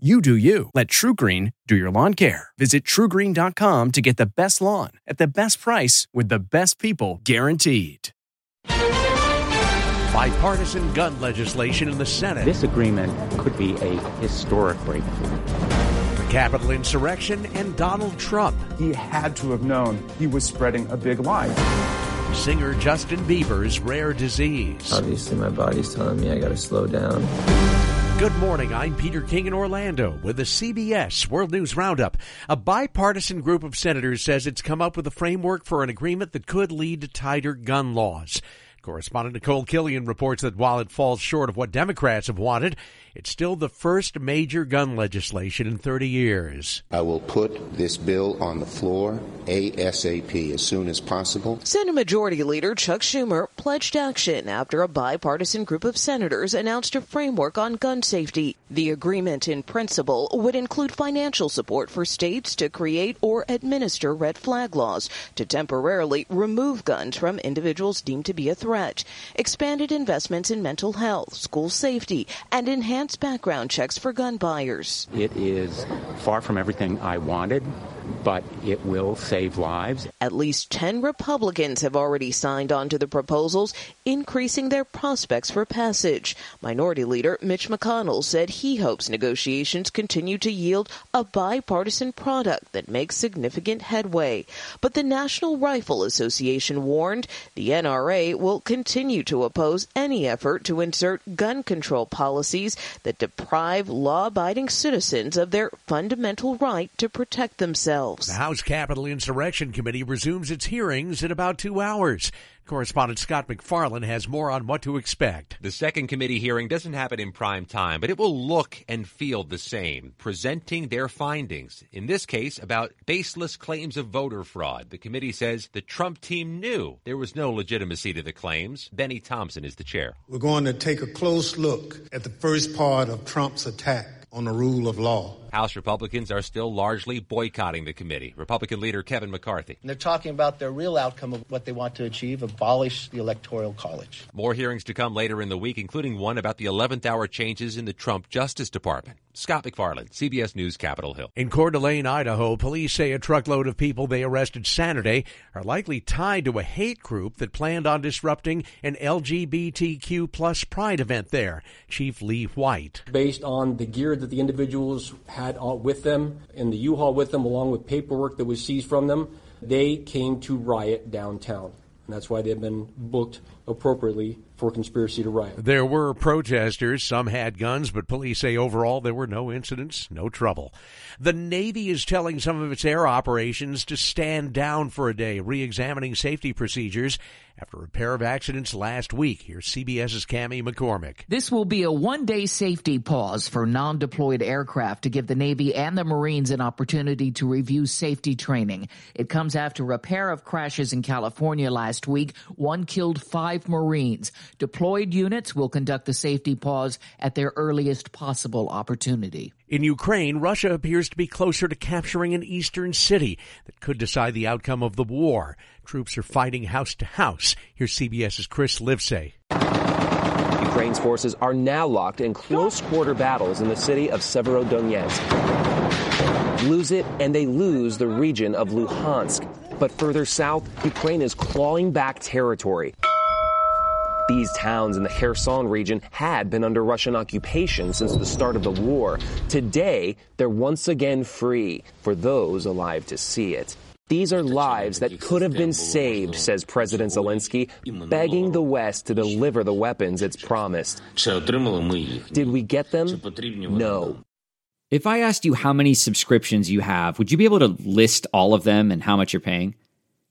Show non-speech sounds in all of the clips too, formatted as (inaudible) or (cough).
You do you. Let TruGreen do your lawn care. Visit trugreen.com to get the best lawn at the best price with the best people guaranteed. Bipartisan gun legislation in the Senate. This agreement could be a historic breakthrough. The Capitol insurrection and Donald Trump. He had to have known he was spreading a big lie. Singer Justin Bieber's rare disease. Obviously, my body's telling me I gotta slow down. Good morning. I'm Peter King in Orlando with the CBS World News Roundup. A bipartisan group of senators says it's come up with a framework for an agreement that could lead to tighter gun laws. Correspondent Nikole Killion reports that while it falls short of what Democrats have wanted, it's still the first major gun legislation in 30 years. I will put this bill on the floor ASAP as soon as possible. Senate Majority Leader Chuck Schumer pledged action after a bipartisan group of senators announced a framework on gun safety. The agreement in principle would include financial support for states to create or administer red flag laws to temporarily remove guns from individuals deemed to be a threat, expanded investments in mental health, school safety, and enhanced background checks for gun buyers. It is far from everything I wanted, but it will save lives. At least 10 Republicans have already signed on to the proposals, increasing their prospects for passage. Minority Leader Mitch McConnell said he hopes negotiations continue to yield a bipartisan product that makes significant headway. But the National Rifle Association warned the NRA will continue to oppose any effort to insert gun control policies that deprive law-abiding citizens of their fundamental right to protect themselves. The House Capitol Insurrection Committee resumes its hearings in about two hours. Correspondent Scott MacFarlane has more on what to expect. The second committee hearing doesn't happen in prime time, but it will look and feel the same, presenting their findings. In this case, about baseless claims of voter fraud. The committee says the Trump team knew there was no legitimacy to the claims. Bennie Thompson is the chair. We're going to take a close look at the first part of Trump's attack on the rule of law. House Republicans are still largely boycotting the committee. Republican leader Kevin McCarthy. And they're talking about their real outcome of what they want to achieve abolish the Electoral College. More hearings to come later in the week, including one about the 11th hour changes in the Trump Justice Department. Scott MacFarlane, CBS News, Capitol Hill. In Coeur d'Alene, Idaho, police say a truckload of people they arrested Saturday are likely tied to a hate group that planned on disrupting an LGBTQ plus pride event there. Chief Lee White. Based on the gear that the individuals had uh, with them and the U-Haul with them, along with paperwork that was seized from them, they came to riot downtown. And that's why they've been booked appropriately for conspiracy to riot. There were protesters. Some had guns, but police say overall there were no incidents, no trouble. The Navy is telling some of its air operations to stand down for a day, re-examining safety procedures after a pair of accidents last week. Here's CBS's Cami McCormick. This will be a one-day safety pause for non-deployed aircraft to give the Navy and the Marines an opportunity to review safety training. It comes after a pair of crashes in California last week. One killed five Marines. Deployed units will conduct the safety pause at their earliest possible opportunity. In Ukraine, Russia appears to be closer to capturing an eastern city that could decide the outcome of the war. Troops are fighting house to house. Here's CBS's Chris Livesay. Ukraine's forces are now locked in close quarter battles in the city of Severodonetsk. Lose it and they lose the region of Luhansk. But further south, Ukraine is clawing back territory. These towns in the Kherson region had been under Russian occupation since the start of the war. Today, they're once again free for those alive to see it. These are lives that could have been saved, says President Zelensky, begging the West to deliver the weapons it's promised. Did we get them? No. If I asked you how many subscriptions you have, would you be able to list all of them and how much you're paying?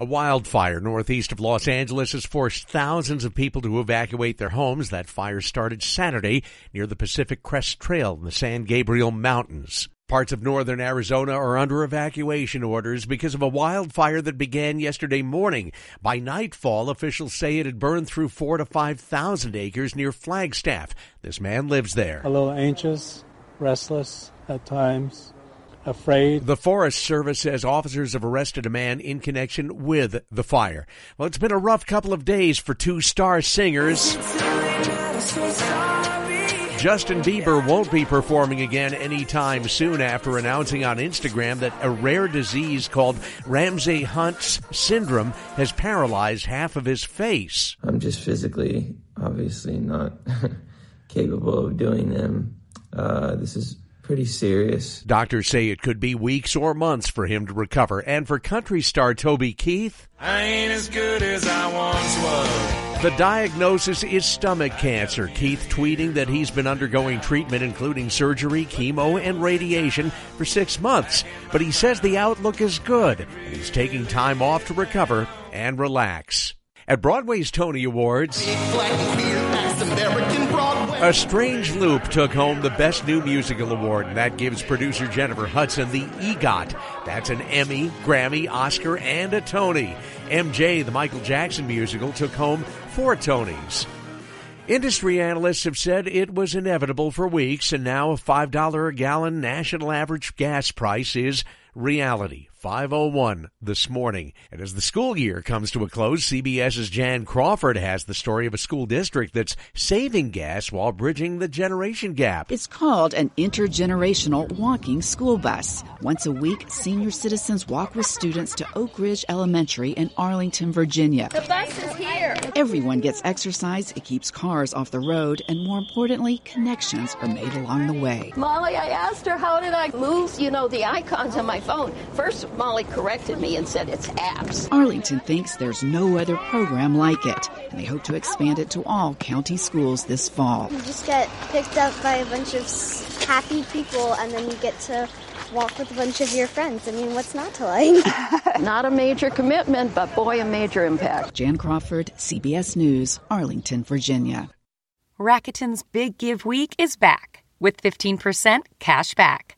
A wildfire northeast of Los Angeles has forced thousands of people to evacuate their homes. That fire started Saturday near the Pacific Crest Trail in the San Gabriel Mountains. Parts of northern Arizona are under evacuation orders because of a wildfire that began yesterday morning. By nightfall, officials say it had burned through four to five thousand acres near Flagstaff. This man lives there. A little anxious, restless at times, afraid. The Forest Service says officers have arrested a man in connection with the fire. Well, it's been a rough couple of days for two star singers. Justin Bieber won't be performing again anytime soon after announcing on Instagram that a rare disease called Ramsay Hunt's syndrome has paralyzed half of his face. I'm just physically, obviously, not (laughs) capable of doing them. Uh, this is pretty serious. Doctors say it could be weeks or months for him to recover. And for country star Toby Keith, I ain't as good as I once was. The diagnosis is stomach cancer. Keith tweeting that he's been undergoing treatment, including surgery, chemo, and radiation, for six months. But he says the outlook is good, and he's taking time off to recover and relax. At Broadway's Tony Awards, A Strange Loop took home the Best New Musical Award, and that gives producer Jennifer Hudson the EGOT. That's an Emmy, Grammy, Oscar, and a Tony. MJ, the Michael Jackson musical, took home four Tonys. Industry analysts have said it was inevitable for weeks, and now a $5 a gallon national average gas price is reality. 501 this morning. And as the school year comes to a close, CBS's Jan Crawford has the story of a school district that's saving gas while bridging the generation gap. It's called an intergenerational walking school bus. Once a week, senior citizens walk with students to Oak Ridge Elementary in Arlington, Virginia. The bus is here. Everyone gets exercise, it keeps cars off the road, and more importantly, connections are made along the way. Molly, I asked her how did I move, you know, the icons on my phone. First, Molly corrected me and said it's apps. Arlington thinks there's no other program like it, and they hope to expand it to all county schools this fall. You just get picked up by a bunch of happy people, and then you get to walk with a bunch of your friends. I mean, what's not to like? (laughs) not a major commitment, but boy, a major impact. Jan Crawford, CBS News, Arlington, Virginia. Rakuten's Big Give Week is back with 15% cash back.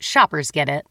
Shoppers get it.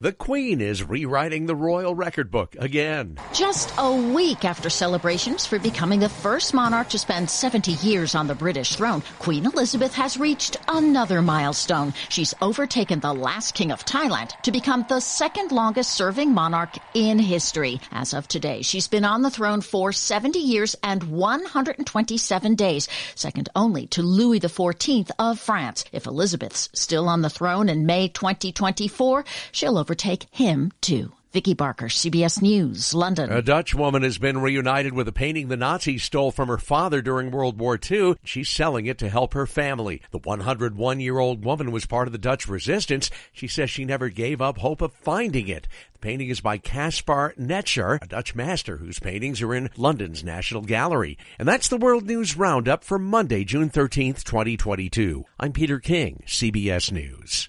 The Queen is rewriting the royal record book again. Just a week after celebrations for becoming the first monarch to spend 70 years on the British throne, Queen Elizabeth has reached another milestone. She's overtaken the last king of Thailand to become the second longest serving monarch in history. As of today, she's been on the throne for 70 years and 127 days, second only to Louis XIV of France. If Elizabeth's still on the throne in May 2024, she'll overtake him too. Vicki Barker, CBS News, London. A Dutch woman has been reunited with a painting the Nazis stole from her father during World War II. She's selling it to help her family. The 101 year old woman was part of the Dutch resistance. She says she never gave up hope of finding it. The painting is by Caspar Netscher, a Dutch master whose paintings are in London's National Gallery. And that's the World News Roundup for Monday, June 13th, 2022. I'm Peter King, CBS News.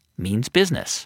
means business.